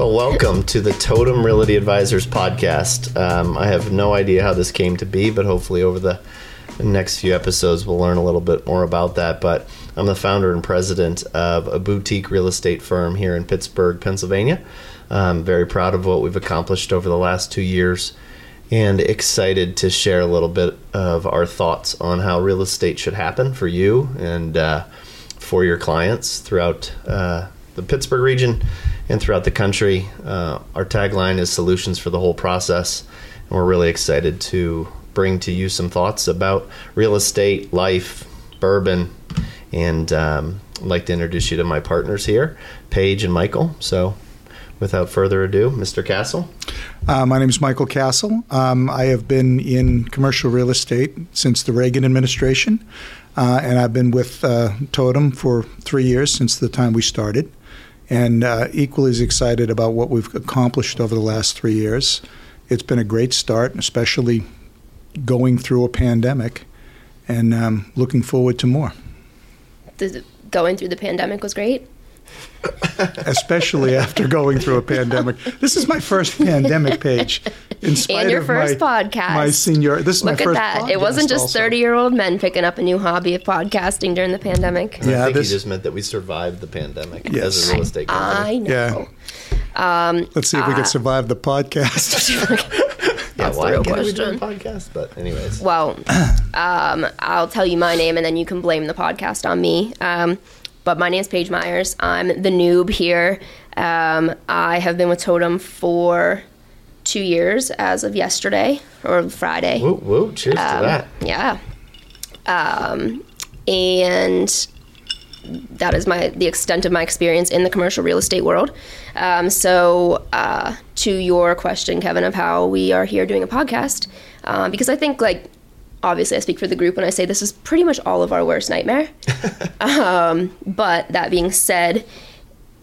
Well, welcome to the Totum Realty Advisors podcast. Um, I have no idea how this came to be, but hopefully over the next few episodes we'll learn a little bit more about that. But I'm the founder and president of a boutique real estate firm here in Pittsburgh, Pennsylvania. I'm very proud of what we've accomplished over the last two years and excited to share a little bit of our thoughts on how real estate should happen for you and uh, for your clients throughout uh, the Pittsburgh region and throughout the country. Uh, our tagline is Solutions for the Whole Process, and we're really excited to bring to you some thoughts about real estate, life, bourbon, and um, I'd like to introduce you to my partners here, Paige and Michael. So, without further ado, Mr. Castle. Uh, my name is Michael Castle. Um, I have been in commercial real estate since the Reagan administration, uh, and I've been with uh, Totum for three years since the time we started and uh, equally as excited about what we've accomplished over the last three years. It's been a great start, especially going through a pandemic, and um, looking forward to more. The, going through the pandemic was great. Especially after going through a pandemic. This is my first pandemic Paige. In spite and your of first my, podcast. My senior. This is Look my first. at that! It wasn't just thirty-year-old men picking up a new hobby of podcasting during the pandemic. Yeah, I think this, he just meant that we survived the pandemic yes. as a real estate company. I know. Yeah. Um, Let's see if uh, we can survive the podcast. yeah, why the real question. podcast? But anyways. Well, um, I'll tell you my name, and then you can blame the podcast on me. Um, but my name is Paige Myers. I'm the noob here. Um, I have been with Totum for two years as of yesterday or Friday. Whoa, whoa, cheers um, to that. Yeah. Um, and that is my the extent of my experience in the commercial real estate world. Um, so, uh, to your question, Kevin, of how we are here doing a podcast, uh, because I think like obviously I speak for the group when I say this is pretty much all of our worst nightmare. um, but that being said,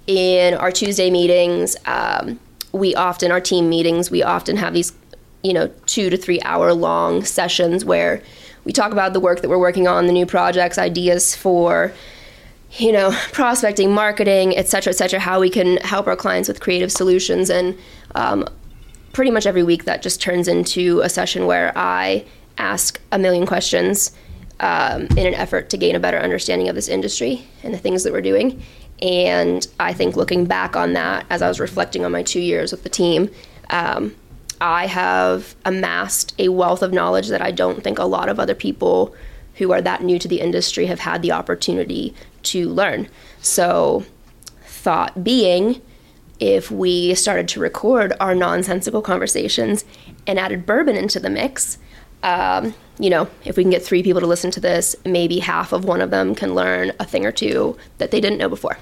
in our Tuesday meetings, um, we often, our team meetings, we often have these, you know, two to three hour long sessions where we talk about the work that we're working on, the new projects, ideas for, you know, prospecting, marketing, et cetera, et cetera, how we can help our clients with creative solutions. And um, pretty much every week that just turns into a session where I ask a million questions um, in an effort to gain a better understanding of this industry and the things that we're doing. And I think looking back on that, as I was reflecting on my two years with the team, um, I have amassed a wealth of knowledge that I don't think a lot of other people who are that new to the industry have had the opportunity to learn. So, thought being, if we started to record our nonsensical conversations and added bourbon into the mix, um, you know, if we can get three people to listen to this, maybe half of one of them can learn a thing or two that they didn't know before.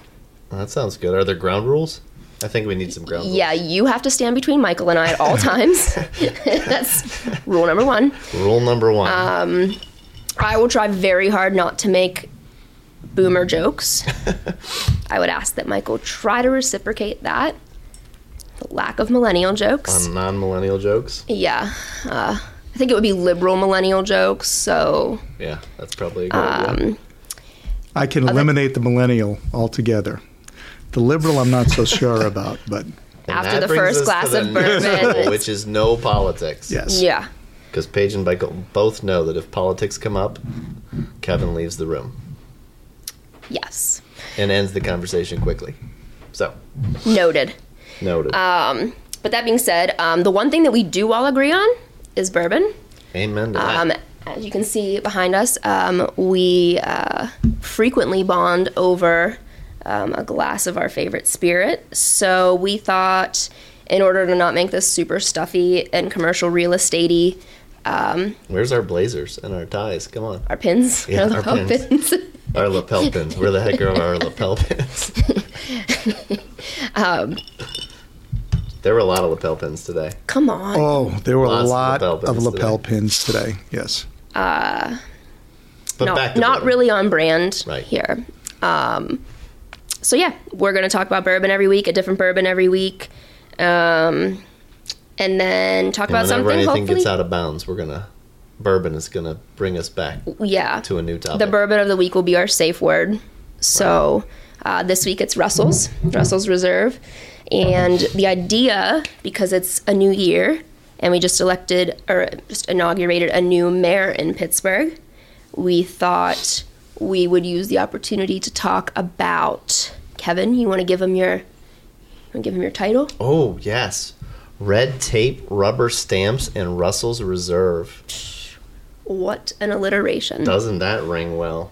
Well, that sounds good. Are there ground rules? I think we need some ground rules. yeah, you have to stand between Michael and I at all times. That's rule number one. Rule number one. Um, I will try very hard not to make boomer jokes. I would ask that Michael try to reciprocate that. The lack of millennial jokes. On non millennial jokes? Yeah. Uh, I think it would be liberal millennial jokes. So yeah, that's probably a good um, idea. I can eliminate the millennial altogether. The liberal, I'm not so sure about, but after the first glass of bourbon, which is no politics. Yes. Yeah. Because Paige and Michael both know that if politics come up, Kevin leaves the room. Yes. And ends the conversation quickly. So. Noted. Noted. Um, but that being said, um, the one thing that we do all agree on is bourbon. Amen to that. Um, as you can see behind us, um, we uh, frequently bond over um, a glass of our favorite spirit. So we thought, in order to not make this super stuffy and commercial real estatey, um, where's our blazers and our ties? Come on, our pins, yeah, our, our pins. pins. our lapel pins. Where the heck are our lapel pins? there were a lot of lapel pins today. Come on. Oh, there were Lots a lot of lapel pins, of lapel today. pins today. Yes. Uh, but no, not really on brand right. here. Um, so yeah, we're going to talk about bourbon every week, a different bourbon every week, um, and then talk and about something. anything hopefully, gets out of bounds, we're gonna bourbon is gonna bring us back. Yeah. To a new topic. The bourbon of the week will be our safe word. So right. uh, this week it's Russell's, Russell's Reserve. And the idea, because it's a new year and we just elected or just inaugurated a new mayor in Pittsburgh, we thought we would use the opportunity to talk about Kevin. You want to give him your, you want to give him your title? Oh yes, red tape, rubber stamps, and Russell's Reserve. What an alliteration! Doesn't that ring well?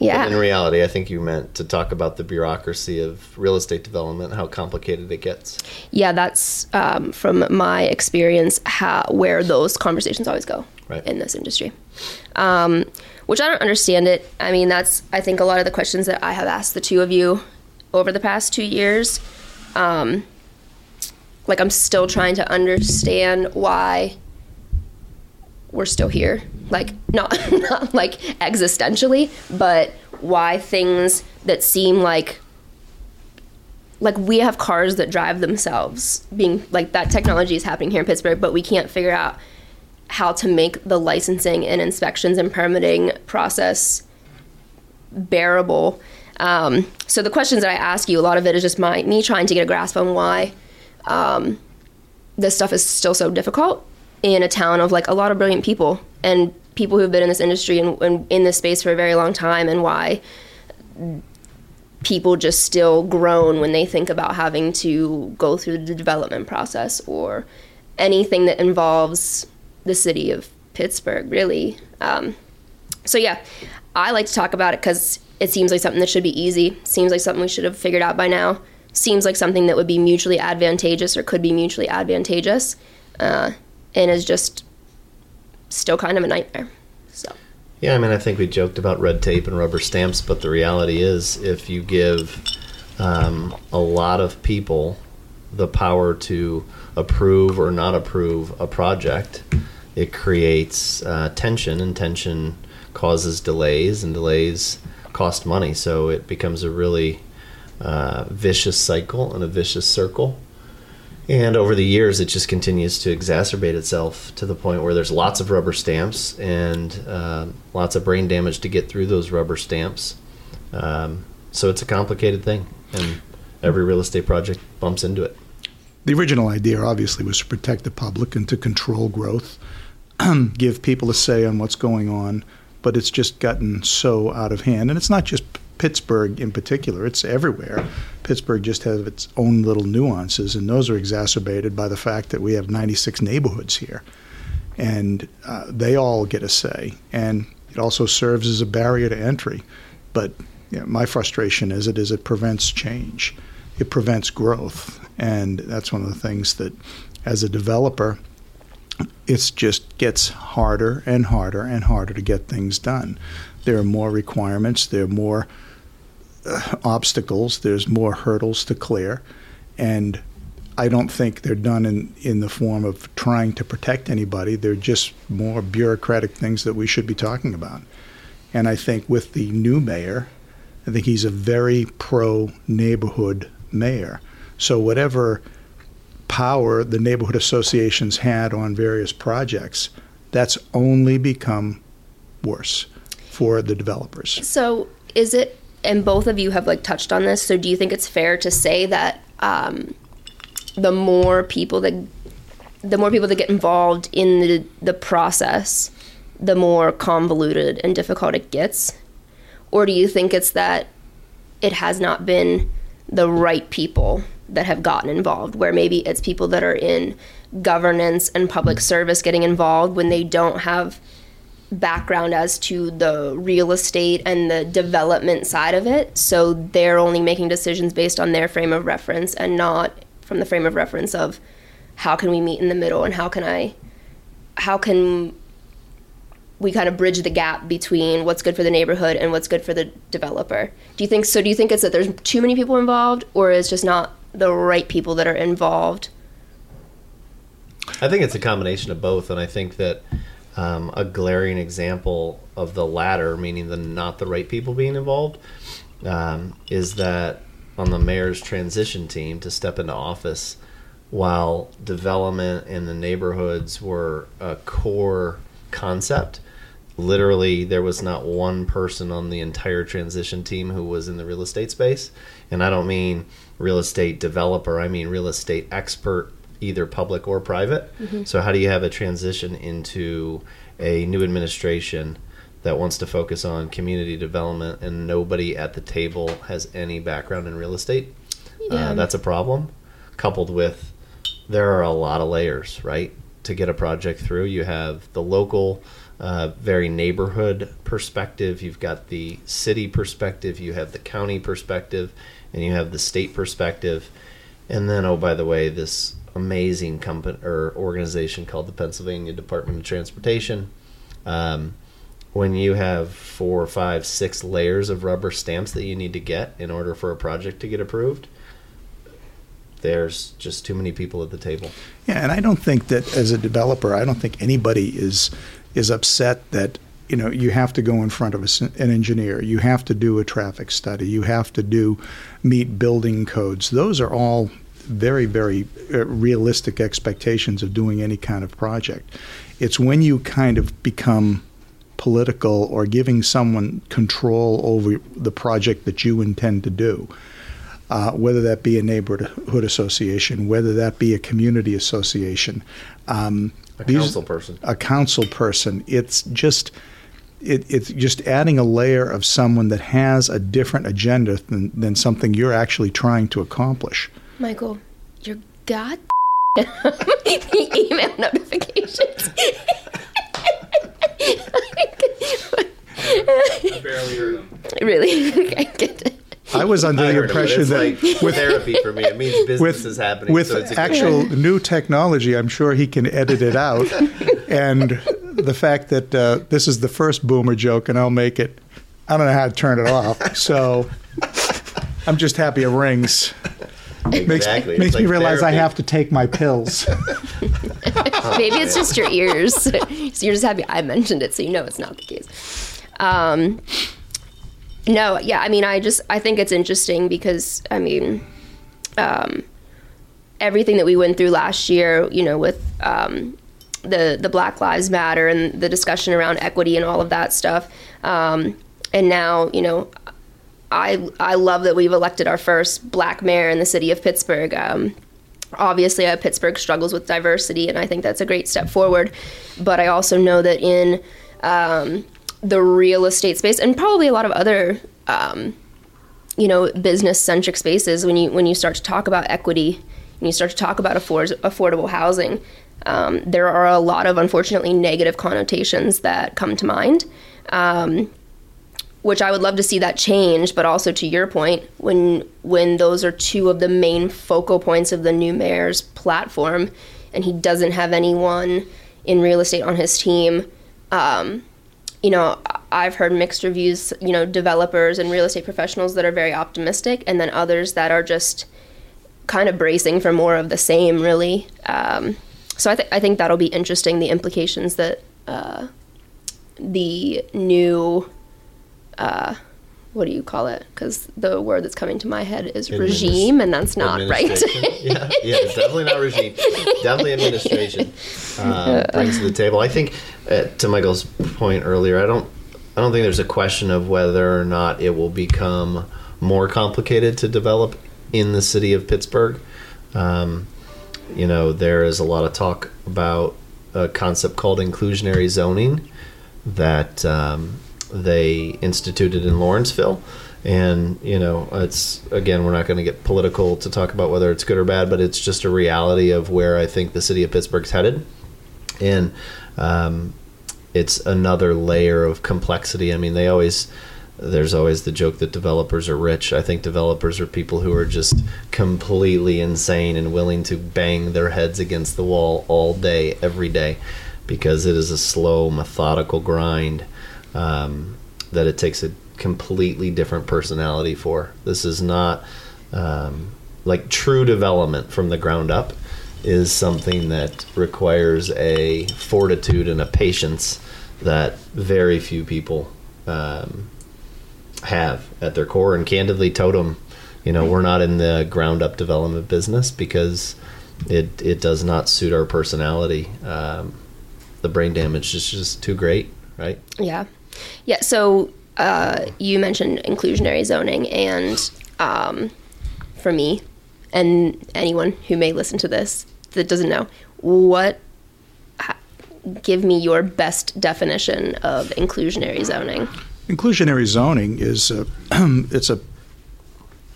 Yeah. In reality, I think you meant to talk about the bureaucracy of real estate development, how complicated it gets. Yeah, that's um, from my experience how, where those conversations always go Right. in this industry. Um, which I don't understand it. I mean, that's I think a lot of the questions that I have asked the two of you over the past two years. Um, like I'm still trying to understand why we're still here. Like not not like existentially, but why things that seem like like we have cars that drive themselves being like that technology is happening here in Pittsburgh, but we can't figure out how to make the licensing and inspections and permitting process bearable. Um, so the questions that I ask you, a lot of it is just my me trying to get a grasp on why um, this stuff is still so difficult in a town of like a lot of brilliant people and people who've been in this industry and, and in this space for a very long time, and why people just still groan when they think about having to go through the development process or anything that involves the city of Pittsburgh, really. Um, so, yeah, I like to talk about it because it seems like something that should be easy, seems like something we should have figured out by now, seems like something that would be mutually advantageous or could be mutually advantageous, uh, and is just still kind of a nightmare. So, Yeah, I mean, I think we joked about red tape and rubber stamps, but the reality is, if you give um, a lot of people the power to approve or not approve a project, it creates uh, tension, and tension causes delays, and delays cost money. So it becomes a really uh, vicious cycle and a vicious circle. And over the years, it just continues to exacerbate itself to the point where there's lots of rubber stamps and uh, lots of brain damage to get through those rubber stamps. Um, so it's a complicated thing, and every real estate project bumps into it. The original idea, obviously, was to protect the public and to control growth, give people a say on what's going on. But it's just gotten so out of hand, and it's not just Pittsburgh in particular; it's everywhere. Pittsburgh just has its own little nuances, and those are exacerbated by the fact that we have 96 neighborhoods here, and uh, they all get a say. And it also serves as a barrier to entry. But you know, my frustration is it is it prevents change, it prevents growth, and that's one of the things that, as a developer, it just gets harder and harder and harder to get things done. There are more requirements. There are more uh, obstacles. There's more hurdles to clear, and I don't think they're done in, in the form of trying to protect anybody. They're just more bureaucratic things that we should be talking about. And I think with the new mayor, I think he's a very pro neighborhood mayor. So whatever power the neighborhood associations had on various projects, that's only become worse for the developers. So is it, and both of you have like touched on this. So do you think it's fair to say that um, the more people that, the more people that get involved in the the process, the more convoluted and difficult it gets, or do you think it's that it has not been the right people that have gotten involved, where maybe it's people that are in governance and public service getting involved when they don't have background as to the real estate and the development side of it. So they're only making decisions based on their frame of reference and not from the frame of reference of how can we meet in the middle and how can I how can we kind of bridge the gap between what's good for the neighborhood and what's good for the developer. Do you think so do you think it's that there's too many people involved or is just not the right people that are involved? I think it's a combination of both, and I think that um, a glaring example of the latter, meaning the not the right people being involved, um, is that on the mayor's transition team to step into office, while development in the neighborhoods were a core concept, literally there was not one person on the entire transition team who was in the real estate space. And i don't mean real estate developer i mean real estate expert either public or private so how do you have a transition into a new administration that wants to focus on community development and nobody at the table has any background in real estate Yeah. uh, that's a problem coupled with there are a lot of layers, right? To get a project through, you have the local, uh, very neighborhood perspective, you've got the city perspective, you have the county perspective, and you have the state perspective. And then, oh, by the way, this amazing company or organization called the Pennsylvania Department of Transportation. Um, when you have four, five, six layers of rubber stamps that you need to get in order for a project to get approved, there's just too many people at the table. Yeah, and I don't think that as a developer, I don't think anybody is is upset that you know you have to go in front of a an engineer, you have to do a traffic study, you have to do meet building codes. Those are all very very uh, realistic expectations of doing any kind of project. It's when you kind of become political or giving someone control over the project that you intend to do uh, whether that be a neighborhood association, whether that be a community association, um, A these- council person. a council person. It's just it, it's just adding a layer of someone that has a different agenda than, than something you're actually trying to accomplish. Michael, your god email notifications. I barely heard him. really? Okay, get it. I was under I the heard it. impression It's that like therapy for me. It means business with, is happening. with so it's a good actual new technology, I'm sure he can edit it out. and the fact that uh, this is the first boomer joke, and I'll make it, I don't know how to turn it off. So I'm just happy it rings. Makes, Exactly. makes It's me like realize I have to take my pills. Maybe it's just your ears. so you're just happy I mentioned it, so you know it's not the case. Um, no, yeah, I mean, I just I think it's interesting because I mean, um, everything that we went through last year, you know, with um, the the Black Lives Matter and the discussion around equity and all of that stuff, um, and now you know. I, I love that we've elected our first black mayor in the city of Pittsburgh. Um, obviously uh, Pittsburgh struggles with diversity, and I think that's a great step forward. But I also know that in um, the real estate space, and probably a lot of other, um, you know, business centric spaces, when you when you start to talk about equity, and you start to talk about afford- affordable housing, um, there are a lot of unfortunately negative connotations that come to mind. Um, which I would love to see that change, but also to your point, when when those are two of the main focal points of the new mayor's platform, and he doesn't have anyone in real estate on his team, um, you know, I've heard mixed reviews. You know, developers and real estate professionals that are very optimistic, and then others that are just kind of bracing for more of the same, really. Um, so I, th- I think that'll be interesting. The implications that uh, the new uh, what do you call it? Because the word that's coming to my head is regime, and that's not right. Yeah, yeah, it's definitely not regime. definitely administration um, brings to the table. I think, uh, to Michael's point earlier, I don't, I don't think there's a question of whether or not it will become more complicated to develop in the city of Pittsburgh. Um, you know, there is a lot of talk about a concept called inclusionary zoning that um, they instituted in Lawrenceville. And, you know, it's, again, we're not going to get political to talk about whether it's good or bad, but it's just a reality of where I think the city of Pittsburgh's headed. And um, it's another layer of complexity. I mean, they always, there's always the joke that developers are rich. I think developers are people who are just completely insane and willing to bang their heads against the wall all day, every day, because it is a slow, methodical grind um, that it takes a completely different personality for. This is not um, like true development from the ground up is something that requires a fortitude and a patience that very few people um, have at their core. And candidly, Totum, you know, we're not in the ground up development business because it it does not suit our personality. Um, the brain damage is just too great right? Yeah. Yeah. So uh, you mentioned inclusionary zoning, and um, for me and anyone who may listen to this that doesn't know, what give me your best definition of inclusionary zoning? Inclusionary zoning is a, it's a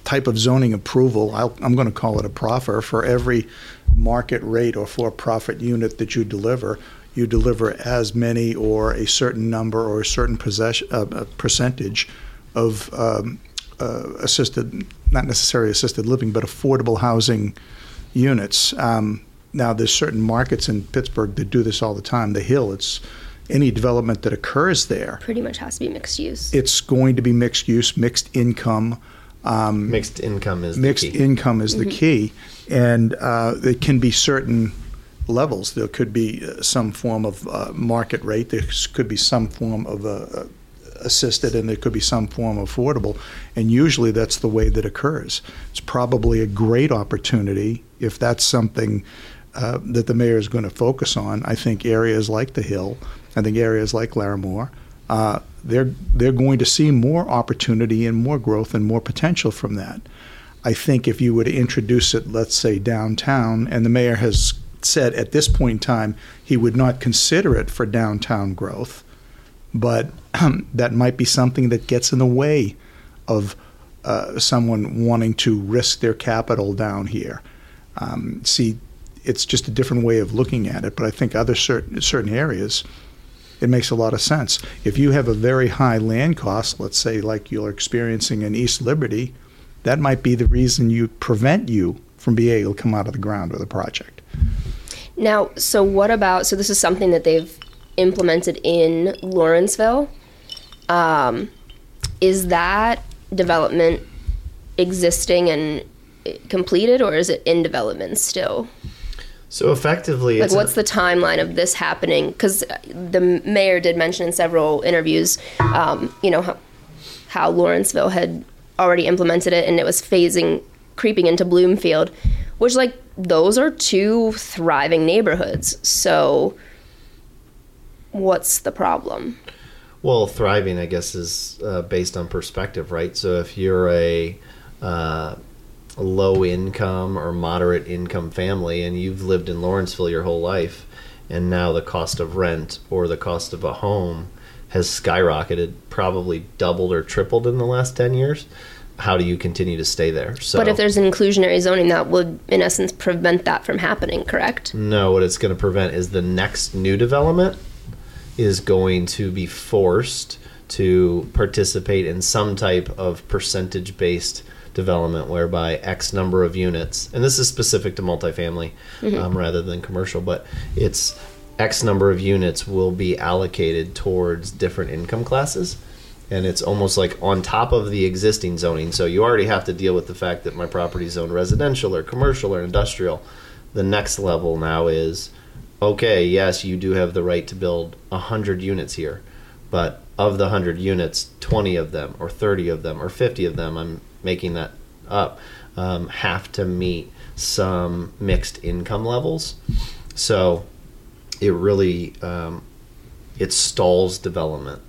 type of zoning approval. I'll, I'm going to call it a proffer for every market rate or for-profit unit that you deliver. You deliver as many or a certain number or a certain possession, uh, a percentage of um, uh, assisted, not necessarily assisted living, but affordable housing units. Um, now, there's certain markets in Pittsburgh that do this all the time. The Hill, it's any development that occurs there, Pretty much has to be mixed use. it's going to be mixed use, mixed income. Um, Mixed income is mixed the key. income is the key, and uh, it can be certain levels. There could be uh, some form of uh, market rate. There could be some form of uh, assisted, and there could be some form of affordable. And usually, that's the way that occurs. It's probably a great opportunity if that's something uh, that the mayor is going to focus on. I think areas like the Hill, I think areas like Larimer. Uh, they're they're going to see more opportunity and more growth and more potential from that. I think if you were to introduce it, let's say downtown, and the mayor has said at this point in time he would not consider it for downtown growth, but that might be something that gets in the way of uh, someone wanting to risk their capital down here. Um, see, it's just a different way of looking at it, but I think other certain certain areas it makes a lot of sense. If you have a very high land cost, let's say like you're experiencing in East Liberty, that might be the reason you prevent you from being able to come out of the ground with a project. Now, so what about? So this is something that they've implemented in Lawrenceville. Um, is that development existing and completed, or is it in development still? So effectively, Like, what's a, the timeline of this happening? Because the mayor did mention in several interviews, um, you know, how, how Lawrenceville had already implemented it and it was phasing, creeping into Bloomfield, which, like, those are two thriving neighborhoods. So, what's the problem? well, thriving, I guess, is uh, based on perspective, right? So if you're a uh, low income or moderate income family and you've lived in Lawrenceville your whole life, and now the cost of rent or the cost of a home has skyrocketed, probably doubled or tripled in the last 10 years. How do you continue to stay there? So, But if there's an inclusionary zoning, that would, in essence, prevent that from happening, correct? No, what it's going to prevent is the next new development is going to be forced to participate in some type of percentage based development whereby X number of units, and this is specific to multifamily um, rather than commercial, but it's X number of units will be allocated towards different income classes. And it's almost like on top of the existing zoning. So you already have to deal with the fact that my property is zoned residential or commercial or industrial. The next level now is okay, yes, you do have the right to build 100 units here, but of the 100 units, 20 of them, or 30 of them, or 50 of them, I'm making that up, um, have to meet some mixed income levels. So it really um, it stalls development.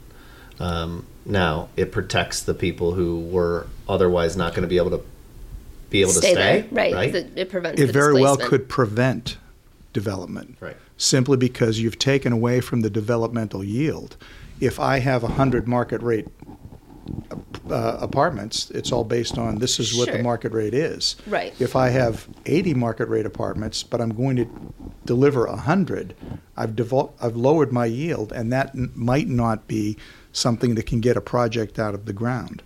Um, now it protects the people who were otherwise not going to be able to be able to stay. there, right? Right. The- it prevents It the very well could prevent development. Right. Simply because you've taken away from the developmental yield. If I have a 100 market rate uh, apartments, it's all based on this is what the market rate is. Right. If I have 80 market rate apartments, but I'm going to deliver 100, I've, devol- I've lowered my yield, and that n- might not be something that can get a project out of the ground.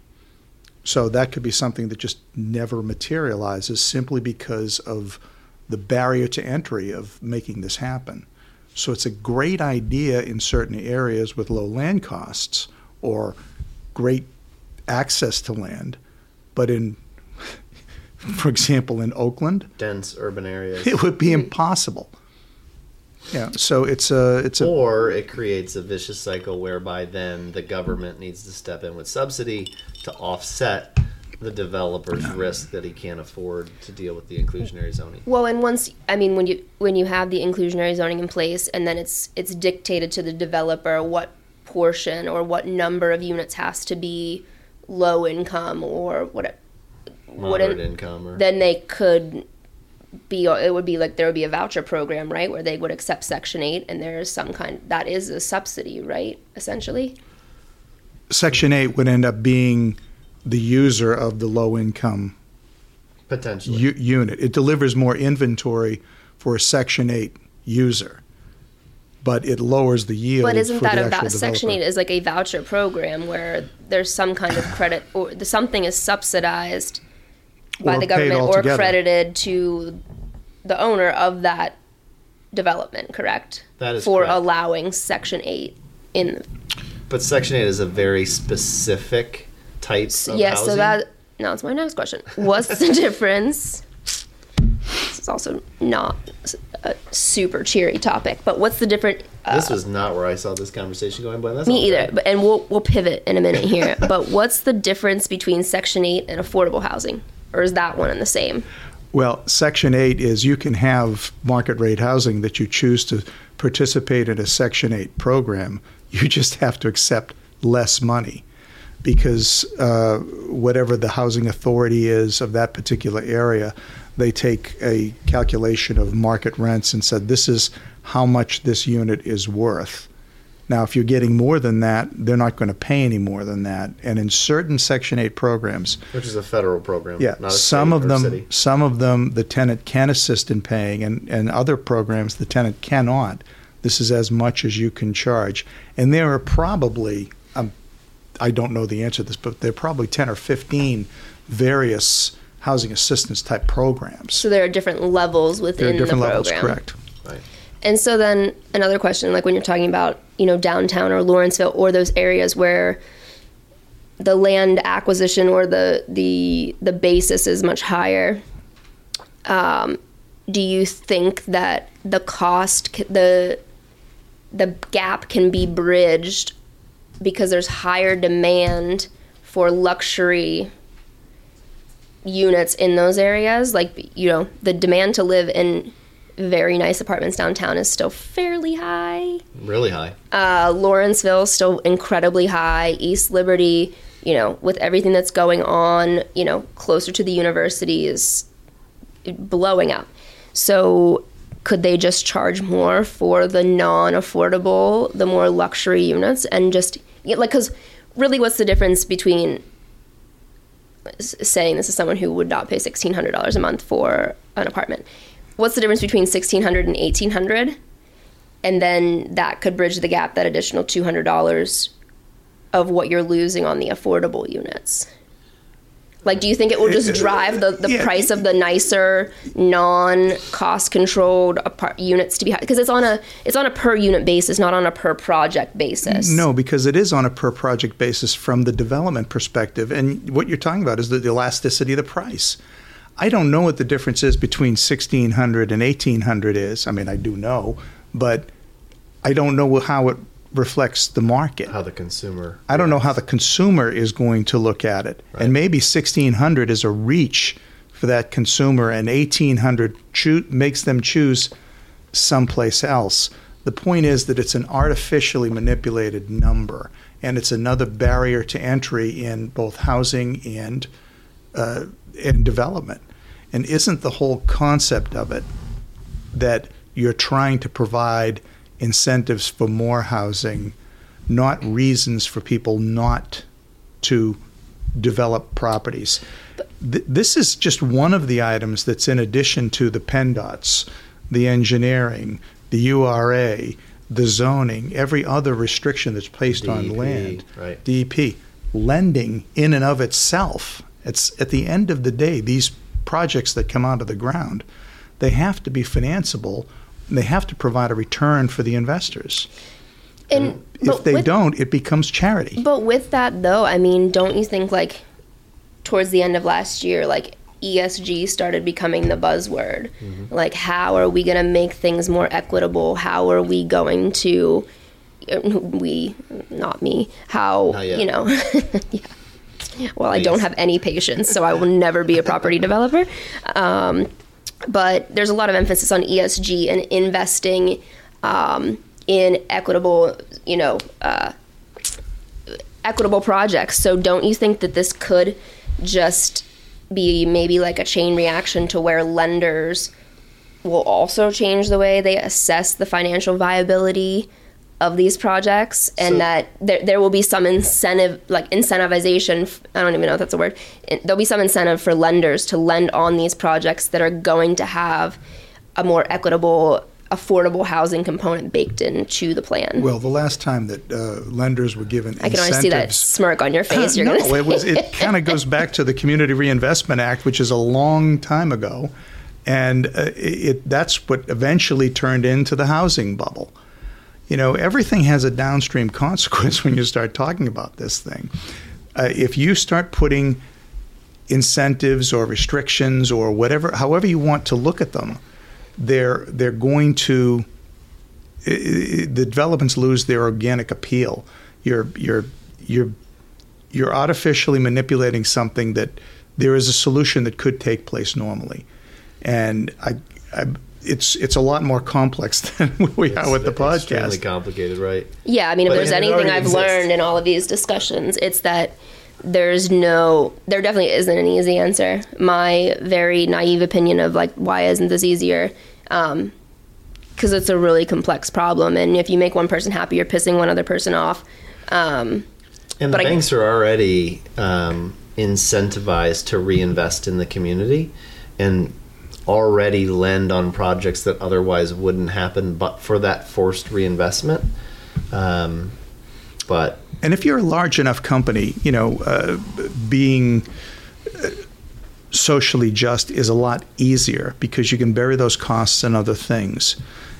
So that could be something that just never materializes simply because of the barrier to entry of making this happen. So it's a great idea in certain areas with low land costs or great access to land, but in, for example, in Oakland, Dense urban areas. it would be hmm. impossible. Yeah, so it's a it's a or it creates a vicious cycle whereby then the government needs to step in with subsidy to offset the developer's risk that he can't afford to deal with the inclusionary zoning. Well, and once I mean when you when you have the inclusionary zoning in place, and then it's it's dictated to the developer what portion or what number of units has to be low income or what Moderate wouldn't income or then they could be it would be like there would be a voucher program right where they would accept section 8 and there's some kind that is a subsidy right essentially Section 8 would end up being the user of the low income potentially. u- unit. It delivers more inventory for a Section 8 user, but it lowers the yield. but isn't for that the about actual section 8 is like a voucher program where there's some kind of credit or the, something is subsidized by Or the government or altogether. credited to the owner of that development correct That is for correct. allowing section 8 in But Section 8 is a very specific type of yeah housing. so that now it's my next question what's the difference this is also not a super cheery topic but what's the different uh, this was not where I saw this conversation going, but that's me either right. but, and we'll, we'll pivot in a minute here but what's the difference between section 8 and affordable housing or is that one and the same Well, Section 8 is you can have market rate housing that you choose to participate in a Section 8 program. You just have to accept less money because uh, whatever the housing authority is of that particular area, they take a calculation of market rents and said, this is how much this unit is worth. Now, if you're getting more than that, they're not going to pay any more than that. And in certain Section 8 programs, which is a federal program. yeah, not a some state of them, City. some of them, the tenant can assist in paying, and and other programs the tenant cannot. This is as much as you can charge, and there are probably, I don't know the answer to this, but there are probably ten or fifteen various housing assistance type programs. so there are different levels within there are different the levels, program correct? Right. And so then another question, like when you're talking about, you know, downtown or Lawrenceville or those areas where the land acquisition or the the the basis is much higher. Um, do you think that the cost, the the gap can be bridged because there's higher demand for luxury units in those areas? Like, you know, the demand to live in very nice apartments downtown is still fairly high. Really high. Uh, Lawrenceville is still incredibly high. East Liberty, you know, with everything that's going on, you know, closer to the university is blowing up. So could they just charge more for the non-affordable, the more luxury units, and just yeah, like because really, what's the difference between saying this is someone who would not pay sixteen hundred dollars a month for an apartment? What's the difference between sixteen hundred and eighteen hundred? And then that could bridge the gap, that additional two hundred dollars of what you're losing on the affordable units. Like, do you think it will just drive the, the Yeah. price of the nicer, non-cost controlled apart- units to be high? Because it's on a it's on a per unit basis, not on a per project basis. No, because it is on a per project basis from the development perspective. And what you're talking about is the elasticity of the price. I don't know what the difference is between 1600 and 1800 is. I mean, I do know, but I don't know how it reflects the market. How the consumer. I don't know how the consumer is going to look at it. Right. And maybe 1600 is a reach for that consumer and 1800 choo- makes them choose someplace else. The point is that it's an artificially manipulated number and it's another barrier to entry in both housing and uh, and development. And isn't the whole concept of it that you're trying to provide incentives for more housing, not reasons for people not to develop properties. Th- this is just one of the items that's in addition to the PennDOTs, the engineering, the URA, the zoning, every other restriction that's placed on land. right. DEP. Lending in and of itself, it's at the end of the day, these projects that come out of the ground, they have to be financeable. And They have to provide a return for the investors. and If they with- don't, it becomes charity. But with that though, I mean, don't you think like towards the end of last year, like ESG started becoming the buzzword? Mm-hmm. Like, how are we going to make things more equitable? How are we going to we not me how Not you know yeah well i don't have any patience so i will never be a property developer um, but there's a lot of emphasis on esg and investing um, in equitable you know uh, equitable projects. So don't you think that this could just be maybe like a chain reaction to where lenders will also change the way they assess the financial viability of these projects and So- that there, there will be some incentive like incentivization f- i don't even know if that's a word there'll be some incentive for lenders to lend on these projects that are going to have a more equitable affordable housing component baked into the plan Well, the last time that uh, lenders were given i can always see that smirk on your face you're no, it was. It kind of goes back to the Community Reinvestment Act, which is a long time ago, and uh, it, that's what eventually turned into the housing bubble. You know, everything has a downstream consequence when you start talking about this thing. Uh, if you start putting incentives or restrictions or whatever, however you want to look at them, they're they're going to the developments lose their organic appeal. You're you're you're you're artificially manipulating something that there is a solution that could take place normally, and I, I it's it's a lot more complex than we are with the podcast. Extremely podcast. complicated, right? Yeah, I mean, if there's anything I've exists. learned in all of these discussions, it's that there's no, there definitely isn't an easy answer. My very naive opinion of like, why isn't this easier? Because it's a really complex problem, and if you make one person happy, you're pissing one other person off. Um, And But the I- banks are already um, incentivized to reinvest in the community and already lend on projects that otherwise wouldn't happen but for that forced reinvestment. Um, but And if you're a large enough company, you know, uh, being uh, socially just is a lot easier because you can bury those costs in other things.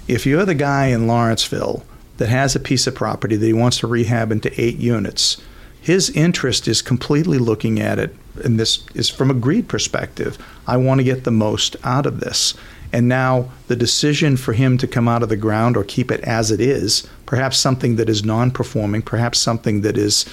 If you're the guy in Lawrenceville that has a piece of property that he wants to rehab into eight units, his interest is completely looking at it, and this is from a greed perspective. I want to get the most out of this. And now the decision for him to come out of the ground or keep it as it is, perhaps something that is non performing, perhaps something that is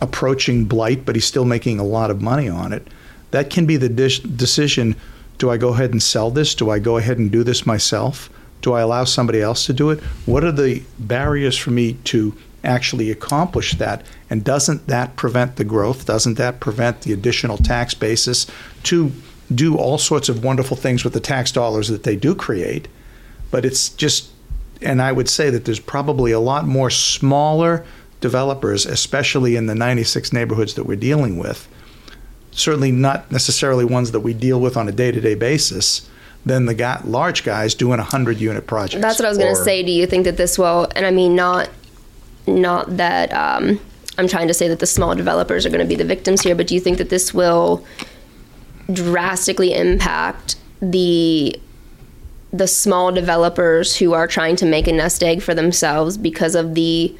approaching blight, but he's still making a lot of money on it. That can be the decision do I go ahead and sell this? Do I go ahead and do this myself? Do I allow somebody else to do it? What are the barriers for me to actually accomplish that? And doesn't that prevent the growth? Doesn't that prevent the additional tax basis to do all sorts of wonderful things with the tax dollars that they do create? But it's just, and I would say that there's probably a lot more smaller developers, especially in the 96 neighborhoods that we're dealing with, certainly not necessarily ones that we deal with on a day to day basis, than the guy, large guys doing a 100 unit projects. That's what I was going to say. Do you think that this will? And I mean, not not that um, I'm trying to say that the small developers are going to be the victims here, but do you think that this will drastically impact the the small developers who are trying to make a nest egg for themselves because of the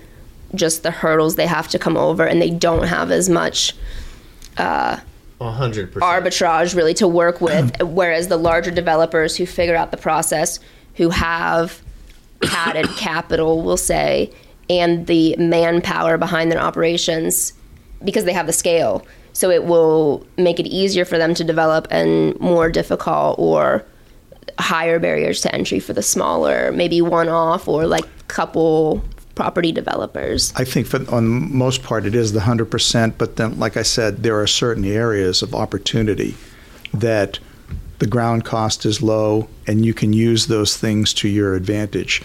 just the hurdles they have to come over, and they don't have as much hundred percent. arbitrage really to work with whereas the larger developers who figure out the process who have padded capital we'll say and the manpower behind their operations because they have the scale so it will make it easier for them to develop and more difficult or higher barriers to entry for the smaller maybe one off or like couple property developers I think for on most part it is the hundred percent, but then, like I said, there are certain areas of opportunity that the ground cost is low, and you can use those things to your advantage.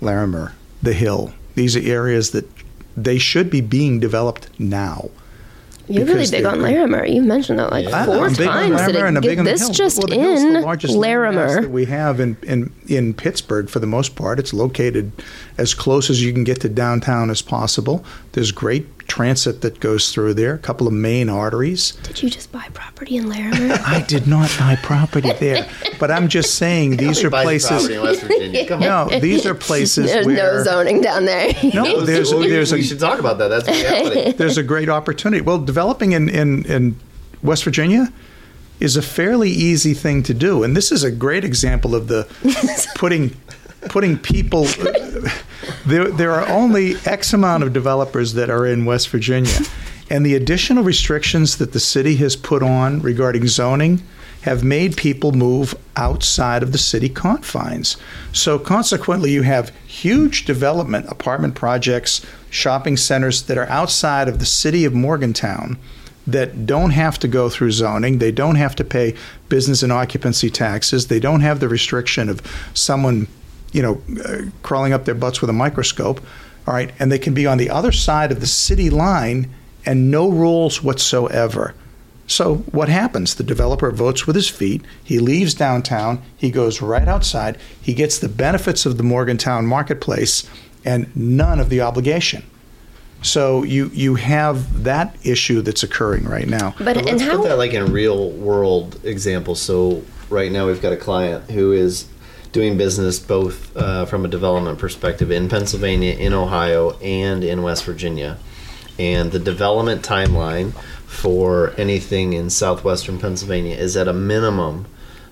Larimer, the Hill, these are areas that they should be being developed now. You're really big on Larimer. You mentioned that like Yeah. four I'm times. Larimer today. and I'm big on this just well, the Hill's the in largest Larimer. that we have in, in in Pittsburgh for the most part. It's located as close as you can get to downtown as possible. There's great transit that goes through there. A couple of main arteries. Did you just buy property in Larimer? I did not buy property there, but I'm just saying these are places. property in West Virginia. Come on. No, these are places There's where no zoning down there. no, there's Well, we- there's we a should talk about that. That's reality. there's a great opportunity. Well, developing in, in, in West Virginia is a fairly easy thing to do, and this is a great example of the putting putting people. There, there are only X amount of developers that are in West Virginia, And the additional restrictions that the city has put on regarding zoning have made people move outside of the city confines. So consequently, you have huge development, apartment projects, shopping centers that are outside of the city of Morgantown that don't have to go through zoning. They don't have to pay business and occupancy taxes. They don't have the restriction of someone, you know, uh, crawling up their butts with a microscope. All right, and they can be on the other side of the city line and no rules whatsoever. So what happens? The developer votes with his feet. He leaves downtown. He goes right outside. He gets the benefits of the Morgantown marketplace and none of the obligation. So you you have that issue that's occurring right now. But But and let's how put that like in real world example. So right now we've got a client who is doing business both uh, from a development perspective in Pennsylvania, in Ohio, and in West Virginia. And the development timeline for anything in southwestern Pennsylvania is at a minimum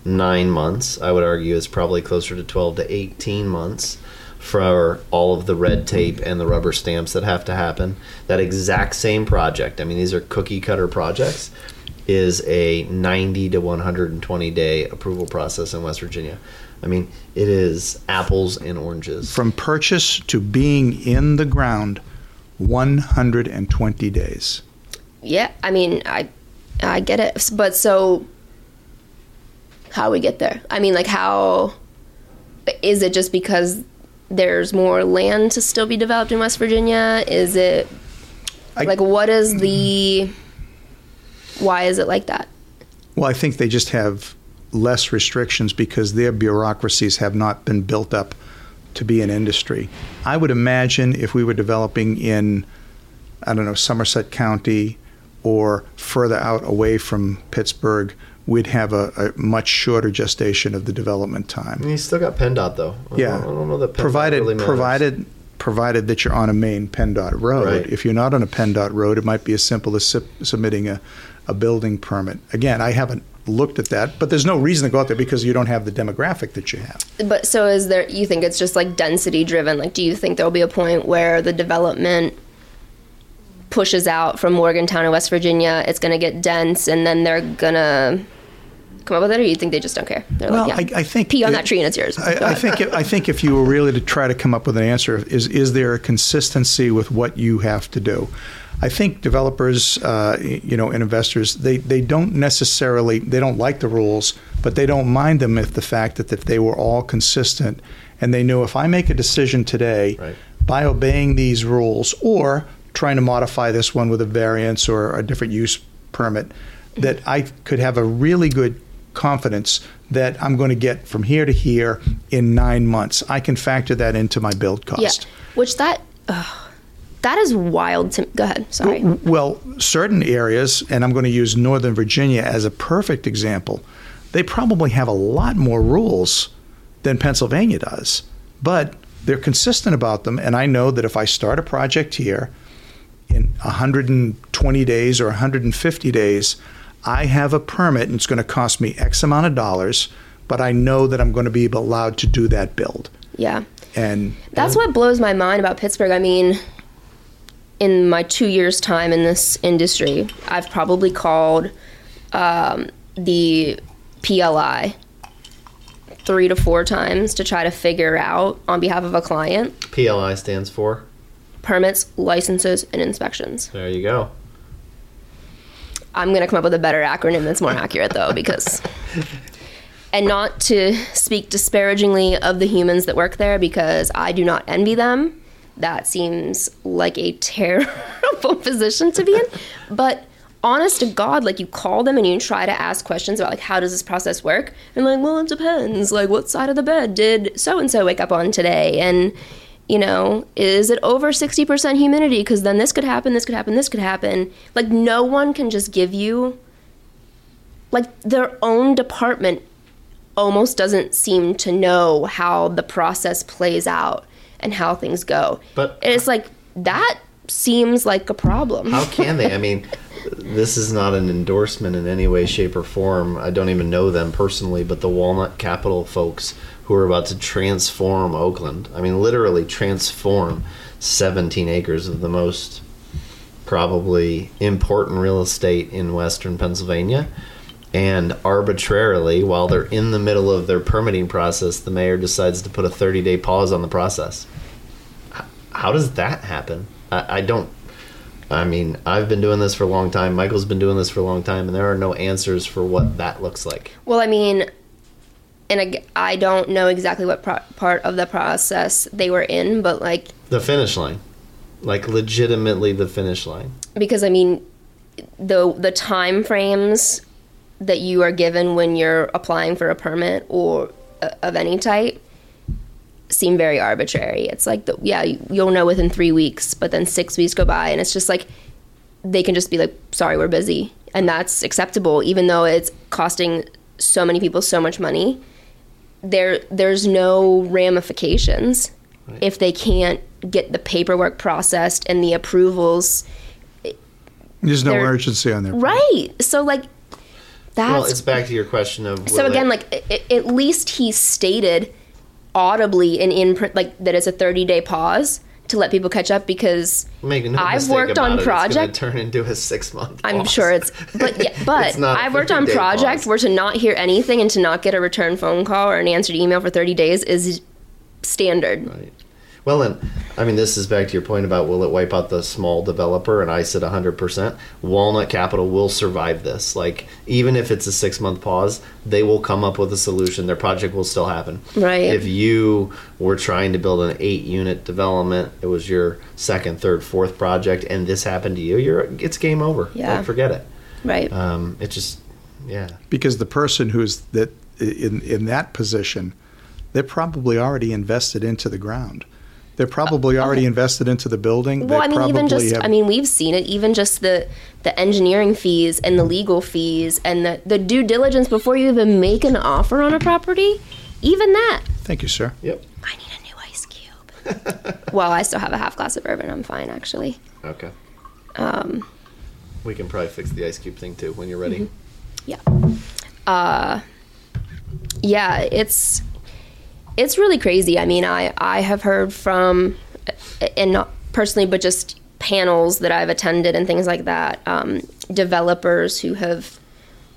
nine months. I would argue is probably closer to 12 to 18 months for all of the red tape and the rubber stamps that have to happen. That exact same project, I mean, these are cookie cutter projects, is a 90 to 120 day approval process in West Virginia. I mean, it is apples and oranges. From purchase to being in the ground, 120 days. yeah, I mean, I I get it. But so how we get there? I mean, like how is it just because there's more land to still be developed in West Virginia? Is it I- like what is the why is it like that? Well, I think they just have less restrictions because their bureaucracies have not been built up to be an industry. I would imagine if we were developing in, I don't know, Somerset County or further out away from Pittsburgh, we'd have a, a much shorter gestation of the development time. mean, you still got PennDOT though. I Yeah. don't, I don't know that PennDOT provided really provided provided that you're on a main PennDOT road. Right. If you're not on a PennDOT road, it might be as simple as sub- submitting a, a building permit. Again, I haven't looked at that, but there's no reason to go out there because you don't have the demographic that you have. But so is there you think it's just like density driven? Like do you think there'll be a point where the development pushes out from Morgantown and West Virginia, it's gonna get dense and then they're gonna come up with it or you think they just don't care? They're Well, like, yeah. I, I think pee on it- that tree and it's yours. I, I think if, I think if you were really to try to come up with an answer, is is there a consistency with what you have to do? I think developers, uh, you know, and investors, they, they don't necessarily they don't like the rules, but they don't mind them if the fact that if they were all consistent and they knew if I make a decision today Right. by obeying these rules or trying to modify this one with a variance or a different use permit, that I could have a really good confidence that I'm going to get from here to here in nine months. I can factor that into my build cost. yeah. cost. Which that ugh, that is wild to go ahead. Sorry. Well, certain areas, and I'm going to use Northern Virginia as a perfect example, they probably have a lot more rules than Pennsylvania does, but they're consistent about them. And I know that if I start a project here in 120 days or 150 days, I have a permit and it's going to cost me X amount of dollars, but I know that I'm going to be allowed to do that build. Yeah. And That's what blows my mind about Pittsburgh. I mean, in my two years' time in this industry, I've probably called um, the PLI three to four times to try to figure out on behalf of a client PLI stands for. permits, licenses, and inspections. There you go. I'm going to come up with a better acronym that's more accurate, though, because. And not to speak disparagingly of the humans that work there, because I do not envy them. That seems like a terrible position to be in. But honest to God, like you call them and you try to ask questions about like how does this process work, and like, well, it depends. Like, what side of the bed did so and so wake up on today, and you know, is it over 60% humidity? Because then this could happen, this could happen, this could happen. Like, no one can just give you, like, their own department almost doesn't seem to know how the process plays out and how things go. But- And it's like, that seems like a problem. How can they? I mean, this is not an endorsement in any way, shape, or form. I don't even know them personally, but the Walnut Capital folks who are about to transform Oakland. I mean, literally transform 17 acres of the most probably important real estate in western Pennsylvania. And arbitrarily, while they're in the middle of their permitting process, the mayor decides to put a 30 day pause on the process. How does that happen? I, I don't. I mean, I've been doing this for a long time. Michael's been doing this for a long time, and there are no answers for what that looks like. Well, I mean, and ag- I don't know exactly what pro- part of the process they were in, but like The finish line, like legitimately the finish line. because I mean, the the time frames that you are given when you're applying for a permit or uh, of any type seem very arbitrary. It's like, the, yeah, you- you'll know within three weeks, but then six weeks go by, and it's just like they can just be like, "Sorry, we're busy," and that's acceptable, even though it's costing so many people so much money. There, there's no ramifications if they can't get the paperwork processed and the approvals There's no urgency on their part. Right. So like that's Well, it's back to your question of so again like at least he stated audibly and in print like that it's a 30 day pause to let people catch up because no I've worked on it, project- turn into a six month. I'm sure it's but yeah, but It's not a I've worked on 30-day project where to not hear anything and to not get a return phone call or an answered email for 30 days is standard. Right. Well, and I mean, this is back to your point about will it wipe out the small developer? And I said 100%. Walnut Capital will survive this. Like, even if it's a six month pause, they will come up with a solution. Their project will still happen. Right. If you were trying to build an eight unit development, it was your second, third, fourth project, and this happened to you, you're it's game over. Yeah. Like, forget it. Right. Um, it just, yeah. because the person who's that in in that position, they're probably already invested into the ground. They're probably already invested into the building. Well, they I mean, even just, have- I mean, we've seen it, even just the, the engineering fees and the legal fees and the, the due diligence before you even make an offer on a property, even that. Thank you, sir. Yep. I need a new ice cube. well, I still have a half glass of bourbon. I'm fine, actually. Okay. Um, We can probably fix the ice cube thing too when you're ready. yeah. Uh, yeah, it's it's really crazy. I mean, I I have heard from, and not personally, but just panels that I've attended and things like that. Um, developers who have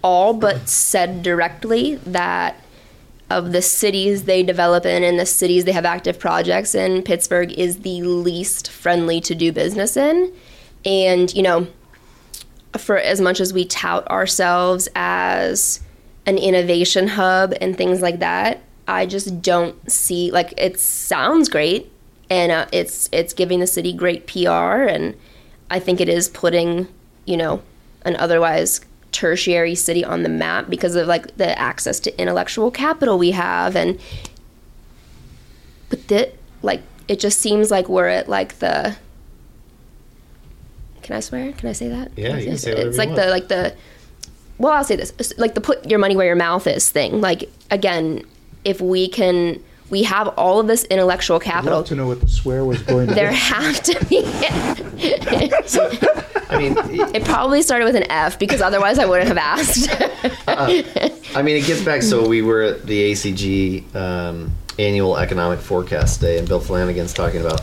all but said directly that of the cities they develop in and the cities they have active projects in, Pittsburgh is the least friendly to do business in. And, you know, for as much as we tout ourselves as an innovation hub and things like that, I just don't see like it sounds great and uh, it's it's giving the city great PR and I think it is putting, you know, an otherwise tertiary city on the map because of like the access to intellectual capital we have and but that like it just seems like we're at like the can I swear? Can I say that? Yeah, you can say whatever It's like want. the like the well, I'll say this. Like the put your money where your mouth is thing. Like again, if we can we have all of this intellectual I'd capital. love to know what the swear was going to There be. have to be I mean, It probably started with an F because otherwise I wouldn't have asked. I mean, it gets back. So we were at the ACG um, annual economic forecast day, and Bill Flanagan's talking about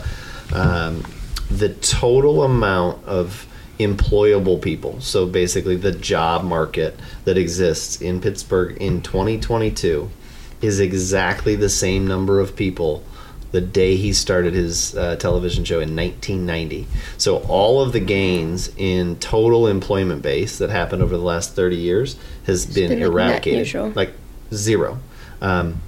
um, the total amount of employable people. So basically, the job market that exists in Pittsburgh in 2022 is exactly the same number of people the day he started his uh, television show in 1990. So all of the gains in total employment base that happened over the last 30 years has been, been, eradicated, like zero. Um,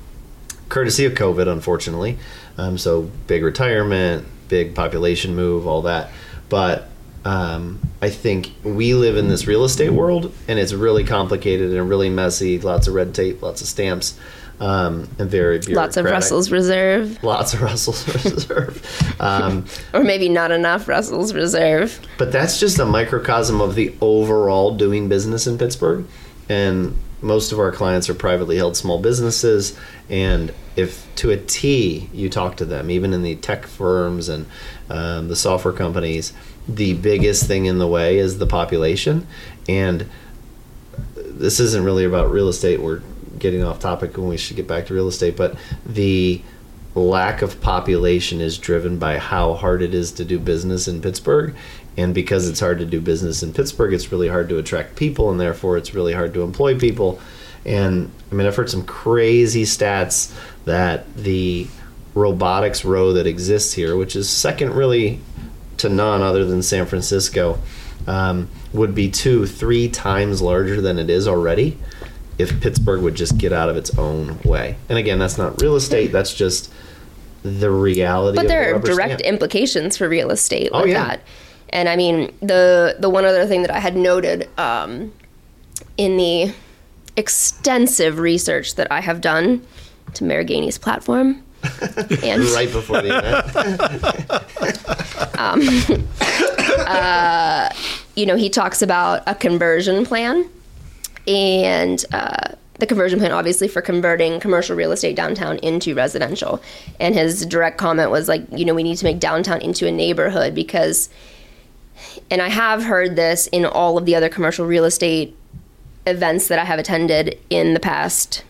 courtesy of COVID, unfortunately. Um, so big retirement, big population move, all that. But um, I think we live in this real estate world, and it's really complicated and really messy. Lots of red tape, lots of stamps, um, and very Lots of. Russell's Reserve, Lots of Russell's Reserve. Um, or maybe not enough Russell's Reserve. but that's just a microcosm of the overall doing business in Pittsburgh. And most of our clients are privately held small businesses. And if to a T you talk to them, even in the tech firms and um, the software companies, the biggest thing in the way is the population. And this isn't really about real estate. We're getting off topic when we should get back to real estate. But the lack of population is driven by how hard it is to do business in Pittsburgh. And because it's hard to do business in Pittsburgh, it's really hard to attract people, and therefore it's really hard to employ people. And I mean, I've heard some crazy stats that the robotics row that exists here, which is second really to none other than San Francisco, um, would be two, three times larger than it is already if Pittsburgh would just get out of its own way. And again, that's not real estate, that's just the reality. But there the are direct stamp. implications for real estate Oh, yeah. that. And I mean, the the one other thing that I had noted um, in the extensive research that I have done to Mayor Gainey's platform, and right before the event. you know, he talks about a conversion plan, and uh, the conversion plan, obviously, for converting commercial real estate downtown into residential. And his direct comment was like, you know, we need to make downtown into a neighborhood because, and I have heard this in all of the other commercial real estate events that I have attended in the past,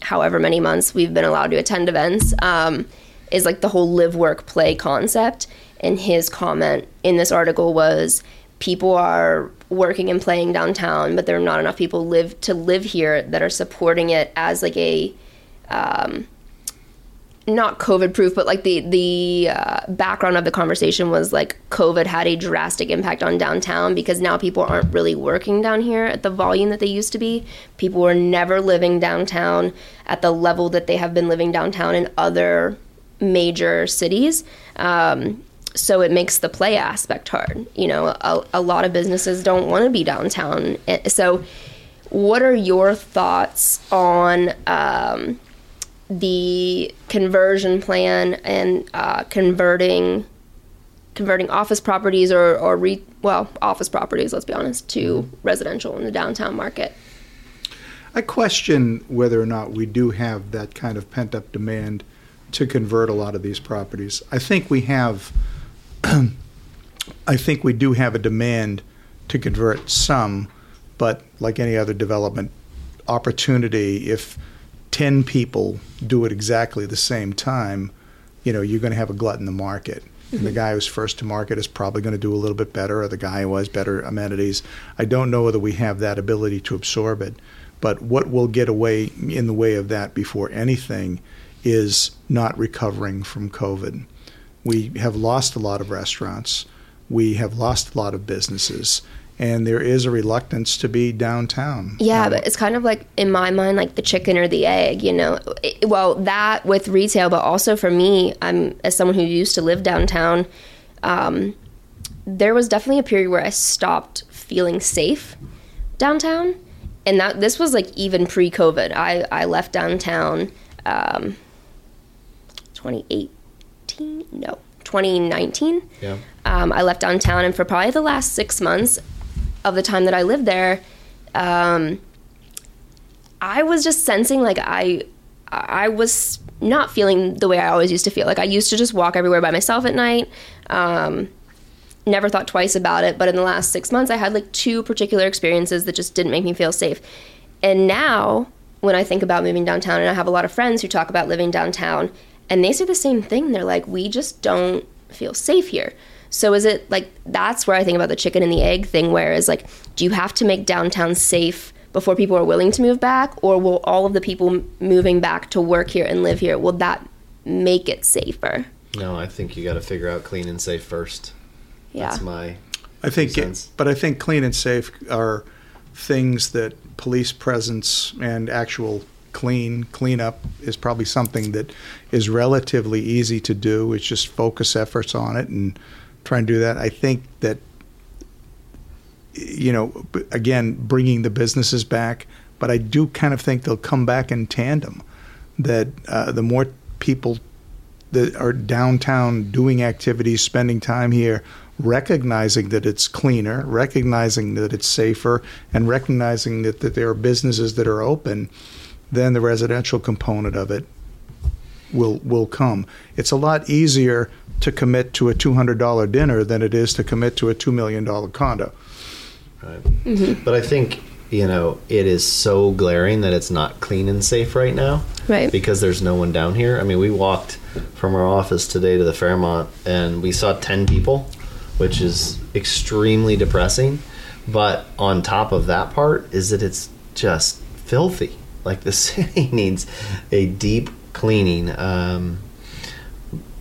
however many months we've been allowed to attend events, um, is like the whole live, work, play concept. And his comment in this article was people are working and playing downtown, but there are not enough people live to live here that are supporting it as like a um, not COVID proof, but like the the uh, background of the conversation was like COVID had a drastic impact on downtown because now people aren't really working down here at the volume that they used to be. People were never living downtown at the level that they have been living downtown in other major cities. Um, so it makes the play aspect hard. You know, a, a lot of businesses don't want to be downtown. Eh, So, what are your thoughts on? Um, the conversion plan and uh, converting converting office properties or, or re, well office properties let's be honest to residential in the downtown market I question whether or not we do have that kind of pent up demand to convert a lot of these properties. I think we have, I think we do have a demand to convert some, but like any other development opportunity, if 10 people do it exactly the same time, you know, you're going to have a glut in the market. And the mm-hmm. guy who's first to market is probably going to do a little bit better, or the guy who has better amenities. I don't know whether we have that ability to absorb it. But what will get away in the way of that before anything is not recovering from COVID. We have lost a lot of restaurants. We have lost a lot of businesses. And there is a reluctance to be downtown. yeah Um, but it's kind of like in my mind like the chicken or the egg you know It- well that with retail but also for me i'm as someone who used to live downtown um, there was definitely a period where i stopped feeling safe downtown and that this was like even pre-covid i, I left downtown um, 2018 no 2019 Yeah. um, I left downtown, and for probably the last six months of the time that I lived there, um, I was just sensing like I, I was not feeling the way I always used to feel. Like I used to just walk everywhere by myself at night. Um, never thought twice about it, but in the last six months, I had like two particular experiences that just didn't make me feel safe. And now, when I think about moving downtown, and I have a lot of friends who talk about living downtown, and they say the same thing. They're like, we just don't feel safe here. So is it like that's where I think about the chicken and the egg thing? Where is like, do you have to make downtown safe before people are willing to move back, or will all of the people moving back to work here and live here will that make it safer? No, I think you got to figure out clean and safe first. Yeah. That's my. I think, Makes sense. but I think clean and safe are things that police presence and actual clean cleanup is probably something that is relatively easy to do. It's just focus efforts on it and try and do that. I think that you know, again, bringing the businesses back, but I do kind of think they'll come back in tandem. That uh, the more people that are downtown doing activities, spending time here, recognizing that it's cleaner, recognizing that it's safer, and recognizing that, that there are businesses that are open, then the residential component of it will will come. It's a lot easier to commit to a two hundred dollar dinner than it is to commit to a two million dollar condo. Right. Mm-hmm. But I think you know it is so glaring that it's not clean and safe right now. Right. Because there's no one down here. I mean, we walked from our office today to the Fairmont, and we saw ten people which is extremely depressing. But on top of that part is that it's just filthy. Like the city needs a deep cleaning. Um,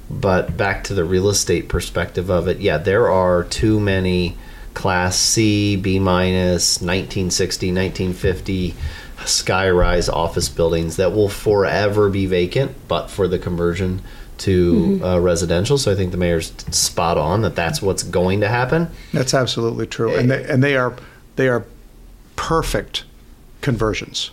but back to the real estate perspective of it, yeah, there are too many class C, B minus, 1960, 1950 skyrise office buildings that will forever be vacant, but for the conversion to mm-hmm. uh, residential. So I think the mayor's spot on that that's what's going to happen. That's absolutely true, and they, and they are they are perfect conversions.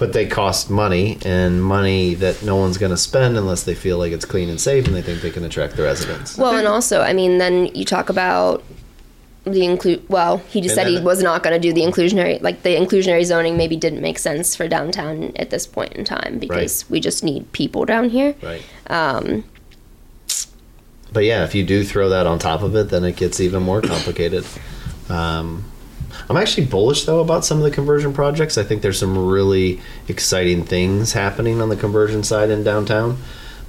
But they cost money, and money that no one's going to spend unless they feel like it's clean and safe, and they think they can attract the residents. Well, and also, I mean, then you talk about the include. Well, he just and said he was not going to do the inclusionary. Like the inclusionary zoning maybe didn't make sense for downtown at this point in time because right. we just need people down here. Right. Um, but yeah, if you do throw that on top of it, then it gets even more complicated. Um, I'm actually bullish though about some of the conversion projects. I think there's some really exciting things happening on the conversion side in downtown.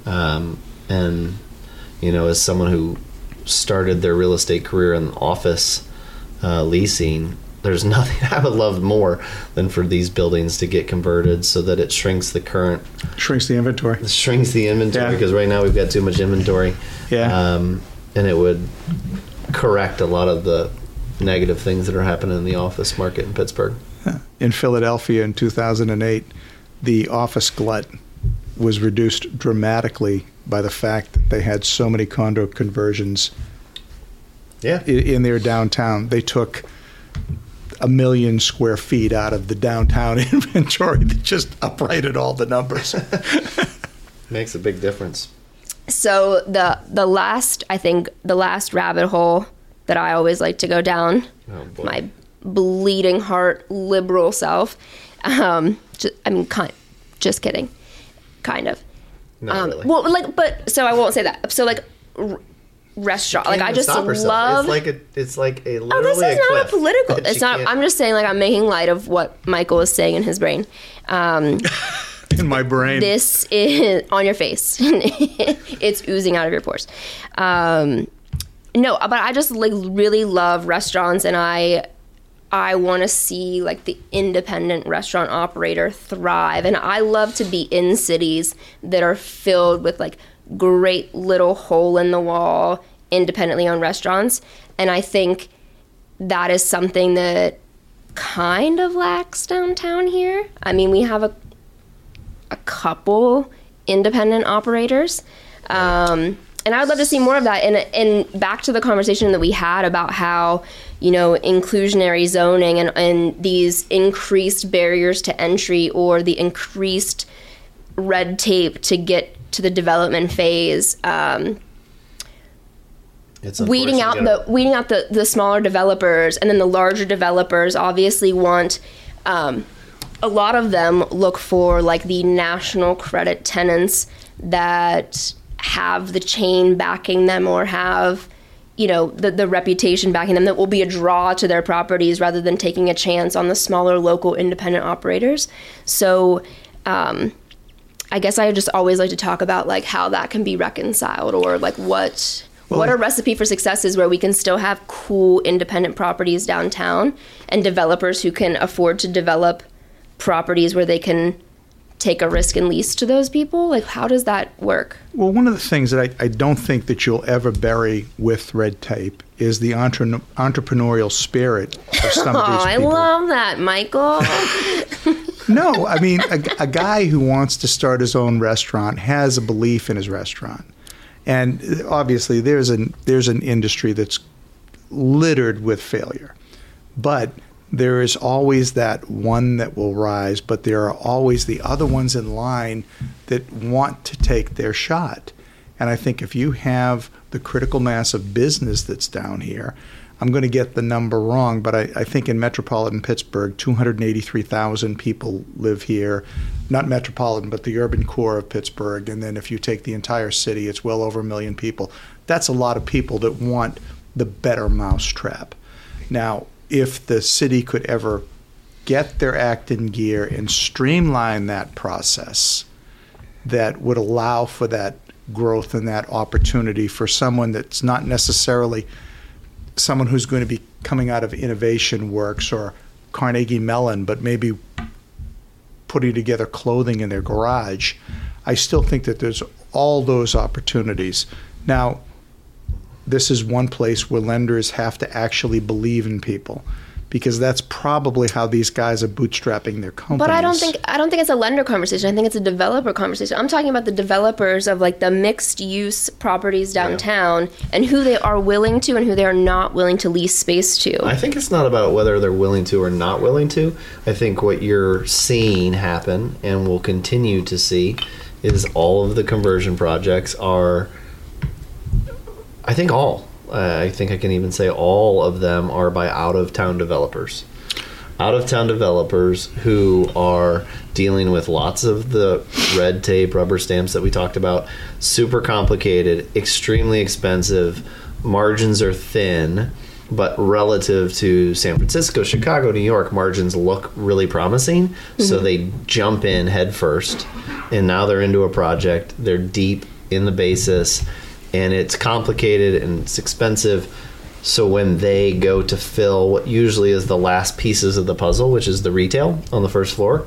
Um, and you know, as someone who started their real estate career in office uh, leasing, there's nothing I would love more than for these buildings to get converted so that it shrinks the current shrinks the inventory shrinks the inventory because right now we've got too much inventory yeah um, and it would correct a lot of the negative things that are happening in the office market in Pittsburgh. In Philadelphia in 2008, the office glut was reduced dramatically by the fact that they had so many condo conversions yeah. in their downtown. They took a million square feet out of the downtown inventory that just uprighted all the numbers. Makes a big difference. So the the last I think the last rabbit hole that I always like to go down. Oh, my bleeding heart liberal self. Um, just, I mean, kind, just kidding, kind of. Um, really. Well, like, but so I won't say that. So like. R- restaurant. Like I just love. It's like a. It's like a. Oh, this is not a political. It's not. Can't. I'm just saying. Like I'm making light of what Michael is saying in his brain. Um, in my brain. This is on your face. it's oozing out of your pores. Um, no, but I just like really love restaurants and I I want to see like the independent restaurant operator thrive and I love to be in cities that are filled with like great little hole in the wall independently owned restaurants and I think that is something that kind of lacks downtown here. I mean, we have a a couple independent operators. Um, and I would love to see more of that. And and back to the conversation that we had about how you know inclusionary zoning and and these increased barriers to entry or the increased red tape to get to the development phase. Um, weeding out the weeding out the, the smaller developers and then the larger developers obviously want um, a lot of them look for like the national credit tenants that have the chain backing them or have you know the, the reputation backing them that will be a draw to their properties rather than taking a chance on the smaller local independent operators. So um, i guess i just always like to talk about like how that can be reconciled or like what well, what a recipe for success is where we can still have cool independent properties downtown and developers who can afford to develop properties where they can take a risk and lease to those people? Like, how does that work? Well, one of the things that I, I don't think that you'll ever bury with red tape is the entre- entrepreneurial spirit of some of these oh, people. I love that, Michael. no, I mean, a, a guy who wants to start his own restaurant has a belief in his restaurant. And obviously, there's an, there's an industry that's littered with failure. But there is always that one that will rise, but there are always the other ones in line that want to take their shot. And I think if you have the critical mass of business that's down here, I'm going to get the number wrong, but I, I think in metropolitan Pittsburgh, 283,000 people live here. Not metropolitan, but the urban core of Pittsburgh. And then if you take the entire city, it's well over a million people. That's a lot of people that want the better mousetrap. Now, if the city could ever get their act in gear and streamline that process that would allow for that growth and that opportunity for someone that's not necessarily someone who's going to be coming out of Innovation Works or Carnegie Mellon, but maybe putting together clothing in their garage. I still think that there's all those opportunities. Now, this is one place where lenders have to actually believe in people because that's probably how these guys are bootstrapping their companies. But I don't think I don't think it's a lender conversation. I think it's a developer conversation. I'm talking about the developers of like the mixed use properties downtown and who they are willing to and who they are not willing to lease space to. I think it's not about whether they're willing to or not willing to. I think what you're seeing happen and will continue to see is all of the conversion projects are I think all I think I can even say all of them are by out of town developers. Out of town developers who are dealing with lots of the red tape, rubber stamps that we talked about, super complicated, extremely expensive, margins are thin, but relative to San Francisco, Chicago, New York, margins look really promising. Mm-hmm. So they jump in head first, and now they're into a project. They're deep in the basis and it's complicated and it's expensive. So when they go to fill what usually is the last pieces of the puzzle, which is the retail on the first floor,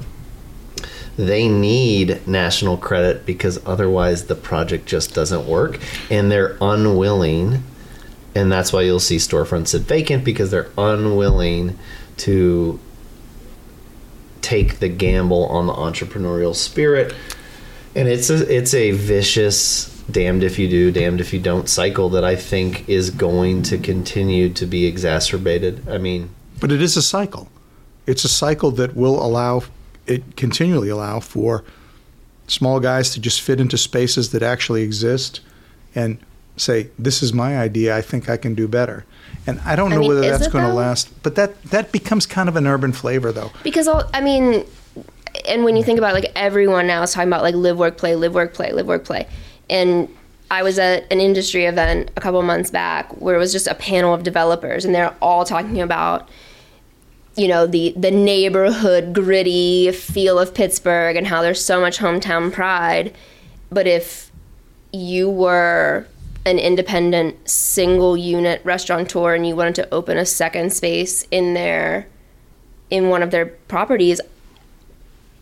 they need national credit because otherwise the project just doesn't work and they're unwilling and that's why you'll see storefronts sit vacant because they're unwilling to take the gamble on the entrepreneurial spirit and it's a it's a vicious damned if you do, damned if you don't cycle that I think is going to continue to be exacerbated. I mean, but it is a cycle. It's a cycle that will allow it continually allow for small guys to just fit into spaces that actually exist and say, "This is my idea. I think I can do better." And I don't I know mean, whether that's going to last, but that that becomes kind of an urban flavor, though. Because I mean, and when you think about like everyone now is talking about like live, work, play, live, work, play, live, work, play and I was at an industry event a couple months back where it was just a panel of developers, and they're all talking about, you know, the the neighborhood gritty feel of Pittsburgh and how there's so much hometown pride. But if you were an independent single unit restaurateur and you wanted to open a second space in their in one of their properties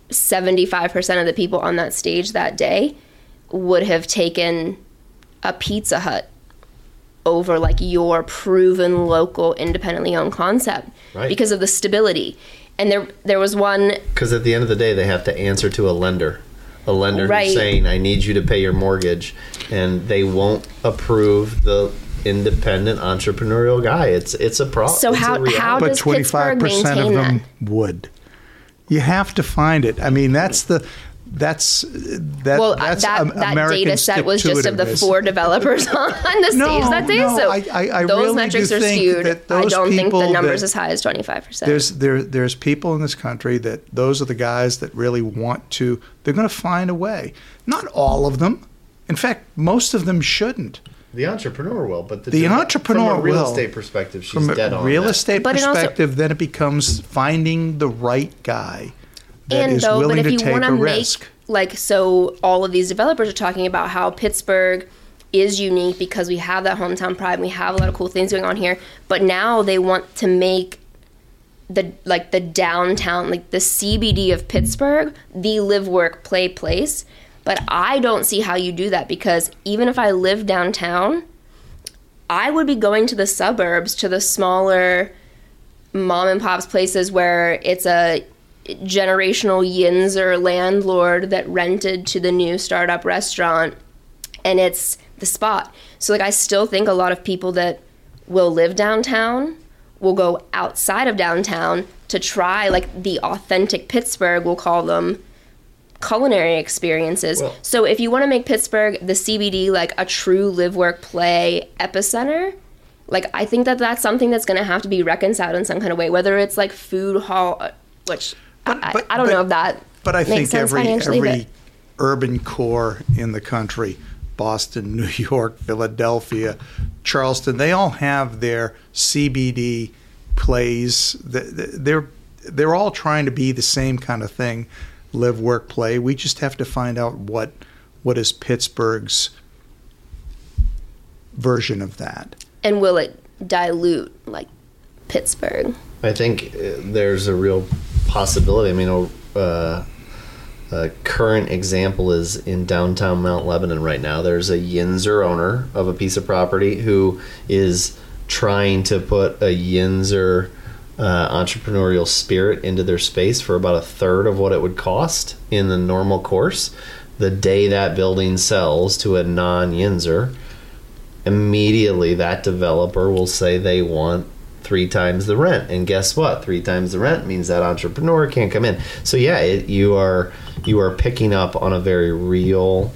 75% of the people on that stage that day would have taken a Pizza Hut over like your proven local independently owned concept right. because of the stability. And there there was one because at the end of the day they have to answer to a lender. A lender right. who's saying I need you to pay your mortgage and they won't approve the independent entrepreneurial guy. It's it's a problem. So how how does but 25% Pittsburgh maintain of them that? would. You have to find it. I mean, that's the that's that. Well, that's that, that data set was just of the four developers on the stage no, that day. No, so I, I, I those really metrics are skewed. I don't think the numbers as high as twenty five percent. There's there there's people in this country that those are the guys that really want to. They're going to find a way. Not all of them. In fact, most of them shouldn't. The entrepreneur will, but the, the entrepreneur from a real will. estate perspective, she's dead on it. from a on real that. estate but perspective, also, then it becomes finding the right guy that and is though, willing but if to you take a make, risk. like so all of these developers are talking about how Pittsburgh is unique because we have that hometown pride and we have a lot of cool things going on here but now they want to make the like the downtown like the CBD of Pittsburgh the live work play place. But I don't see how you do that because even if I live downtown I would be going to the suburbs to the smaller mom and pops places where it's a generational Yinzer landlord that rented to the new startup restaurant and it's the spot. So like I still think a lot of people that will live downtown will go outside of downtown to try like the authentic Pittsburgh, we'll call them culinary experiences. Well, so if you want to make Pittsburgh the CBD like a true live work play epicenter, like I think that that's something that's going to have to be reconciled in some kind of way whether it's like food hall uh, which but, but, I, I, don't but, know if that. But I think every every but. urban core in the country, Boston, New York, Philadelphia, Charleston, they all have their CBD plays. They're they're all trying to be the same kind of thing, live, work, play. We just have to find out what what is Pittsburgh's version of that. And will it dilute like Pittsburgh. I think uh, there's a real possibility. I mean, uh, a current example is in downtown Mount Lebanon right now. There's a Yinzer owner of a piece of property who is trying to put a Yinzer uh, entrepreneurial spirit into their space for about a third of what it would cost in the normal course. The day that building sells to a non Yinzer, immediately that developer will say they want three times the rent. And guess what? Three times the rent means that entrepreneur can't come in. So yeah, it, you are you are picking up on a very real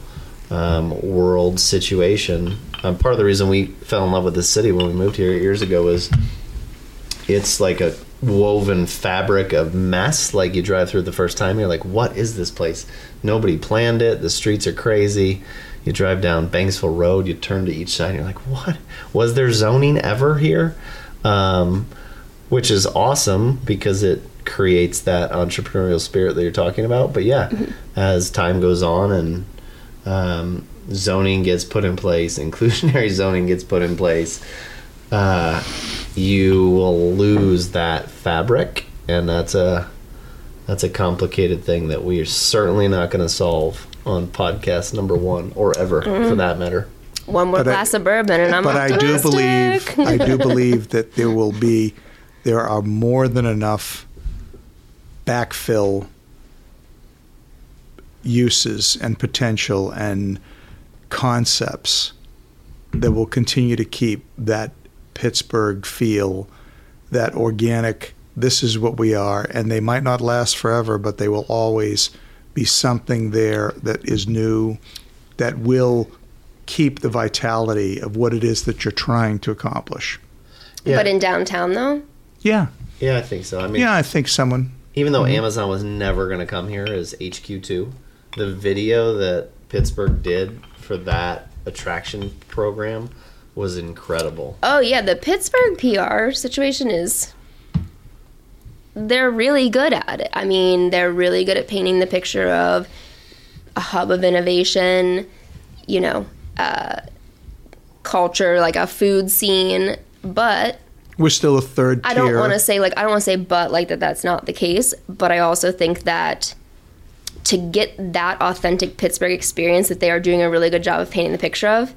um, world situation. Um, part of the reason we fell in love with this city when we moved here years ago was it's like a woven fabric of mess. Like you drive through the first time, you're like, "What is this place?" Nobody planned it. The streets are crazy. You drive down Banksville Road, you turn to each side, and you're like, "What was there zoning ever here?" Um, which is awesome because it creates that entrepreneurial spirit that you're talking about. But yeah, mm-hmm. as time goes on and um, zoning gets put in place, inclusionary zoning gets put in place, uh, you will lose that fabric, and that's a that's a complicated thing that we are certainly not going to solve on podcast number one or ever mm-hmm. for that matter. One more but glass I, of bourbon, and I'm but. I do believe I do believe that there will be there are more than enough backfill uses and potential and concepts that will continue to keep that Pittsburgh feel, that organic, this is what we are. And they might not last forever, but they will always be something there that is new, that will keep the vitality of what it is that you're trying to accomplish. Yeah. But in downtown, though? Yeah. Yeah, I think so. I mean, yeah, I think someone even though mm-hmm. Amazon was never going to come here as HQ2, the video that Pittsburgh did for that attraction program was incredible. Oh, yeah. The Pittsburgh PR situation is. They're really good at it. I mean, they're really good at painting the picture of a hub of innovation, you know, uh, culture, like a food scene, but we're still a third I don't want to say like I don't want to say but like that that's not the case, but I also think that to get that authentic Pittsburgh experience that they are doing a really good job of painting the picture of,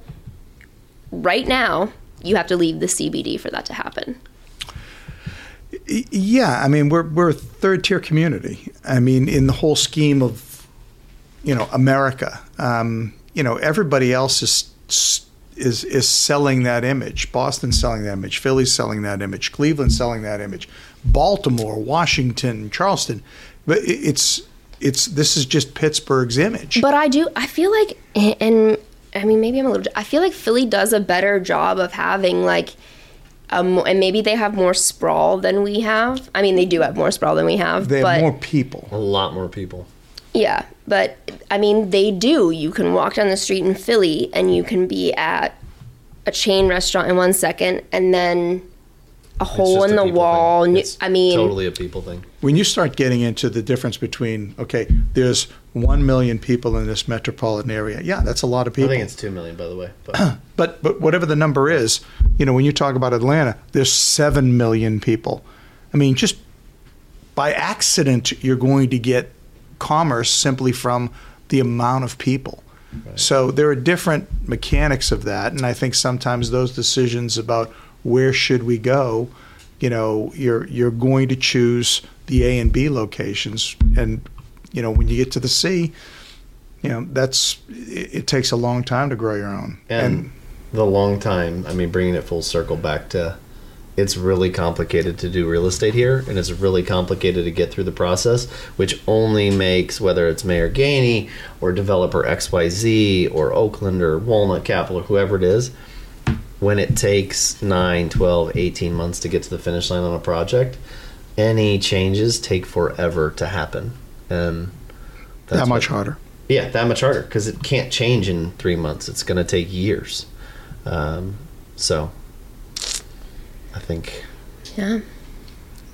right now, you have to leave the CBD for that to happen. Yeah, I mean we're we're a third tier community. I mean in the whole scheme of you know America, um, you know everybody else is is is selling that image. Boston selling that image. Philly's selling that image. Cleveland selling that image. Baltimore, Washington, Charleston. But it's it's this is just Pittsburgh's image. But I do I feel like and I mean maybe I'm a little I feel like Philly does a better job of having like um, and maybe they have more sprawl than we have. I mean, they do have more sprawl than we have. They have but, more people. A lot more people. Yeah, but I mean, they do. You can walk down the street in Philly and you can be at a chain restaurant in one second and then a hole in the wall. I mean, totally a people thing. When you start getting into the difference between, okay, there's one million people in this metropolitan area. Yeah, that's a lot of people. I think it's two million, by the way. But but, but whatever the number is, you know, when you talk about Atlanta, there's seven million people. I mean, just by accident, you're going to get commerce simply from the amount of people. Right. So there are different mechanics of that, and I think sometimes those decisions about where should we go, you know, you're you're going to choose the A and B locations, and you know when you get to the C, you know that's it, it takes a long time to grow your own, and, and the long time. I mean, bringing it full circle back to it's really complicated to do real estate here and it's really complicated to get through the process which only makes whether it's mayor gainey or developer xyz or oakland or walnut capital or whoever it is when it takes 9 12 18 months to get to the finish line on a project any changes take forever to happen. And that much what, harder. Yeah that much harder because it can't change in three months. It's going to take years. Um, so I think. Yeah.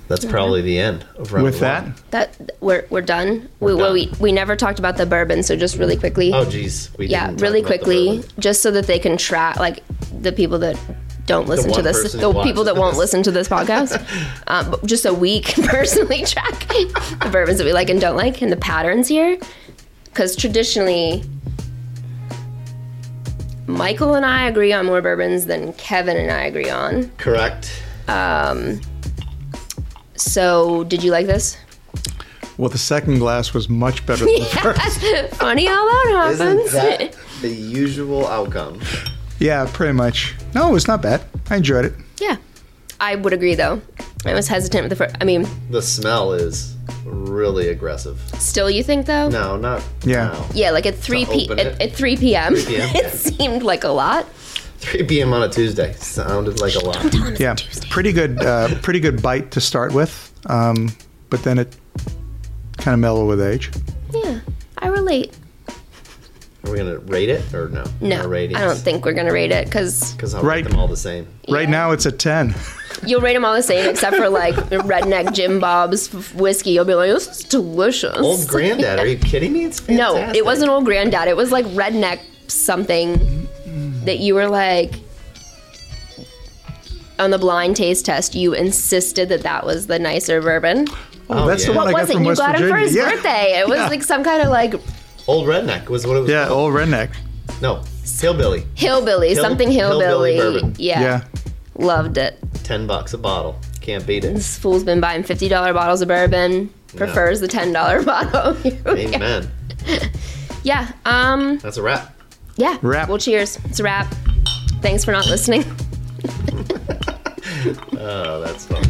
That's probably the end of round With one. that, that we're we're done. We're we, done. we we never talked about the bourbon, so just really quickly. Oh, geez. We yeah, really quickly, just so that they can track like the people that don't listen to this. The people that won't this. listen to this podcast, um, just so we can personally track the bourbons that we like and don't like and the patterns here, because traditionally. Michael and I agree on more bourbons than Kevin and I agree on. Correct. Um, so, did you like this? Well, the second glass was much better than the first. Funny how that happens. Isn't that the usual outcome? Yeah, pretty much. No, it was not bad. I enjoyed it. yeah, I would agree though. I was hesitant with the first. I mean, The smell is really aggressive. still, you think though? No, not Yeah. now. Yeah, like at three p open at, it. at three p.m. 3 p.m., it yeah. seemed like a lot. 3 p.m. on a Tuesday sounded like a lot. Yeah, pretty good. Uh, pretty good bite to start with, um, but then it kind of mellowed with age. Yeah, I relate. Are we gonna rate it or no? No, I don't think we're gonna rate it because because I'll Right. rate them all the same. Right Yeah. now, it's a ten. you'll rate them all the same except for like redneck Jim Bob's whiskey. You'll be like, this is delicious. Old Granddad, are you kidding me? It's No, it wasn't old granddad. It was like redneck something that you were like on the blind taste test. You insisted that that was the nicer bourbon. Oh, that's yeah. the one What I got was it? from You West got Virginia. it for his yeah. birthday. It was Yeah. like some kind of like Old Redneck was what it was. Yeah, called. old redneck. No, Hillbilly. hillbilly, Hill- something hillbilly. hillbilly. Yeah, Yeah. loved it. Ten bucks a bottle. Can't beat it. This fool's been buying fifty dollar bottles of bourbon. Prefers the ten dollar bottle. Here we go. Amen. Yeah. Um. That's a wrap. Yeah. Wrap. Well, cheers. It's a wrap. Thanks for not listening. Oh, that's fun.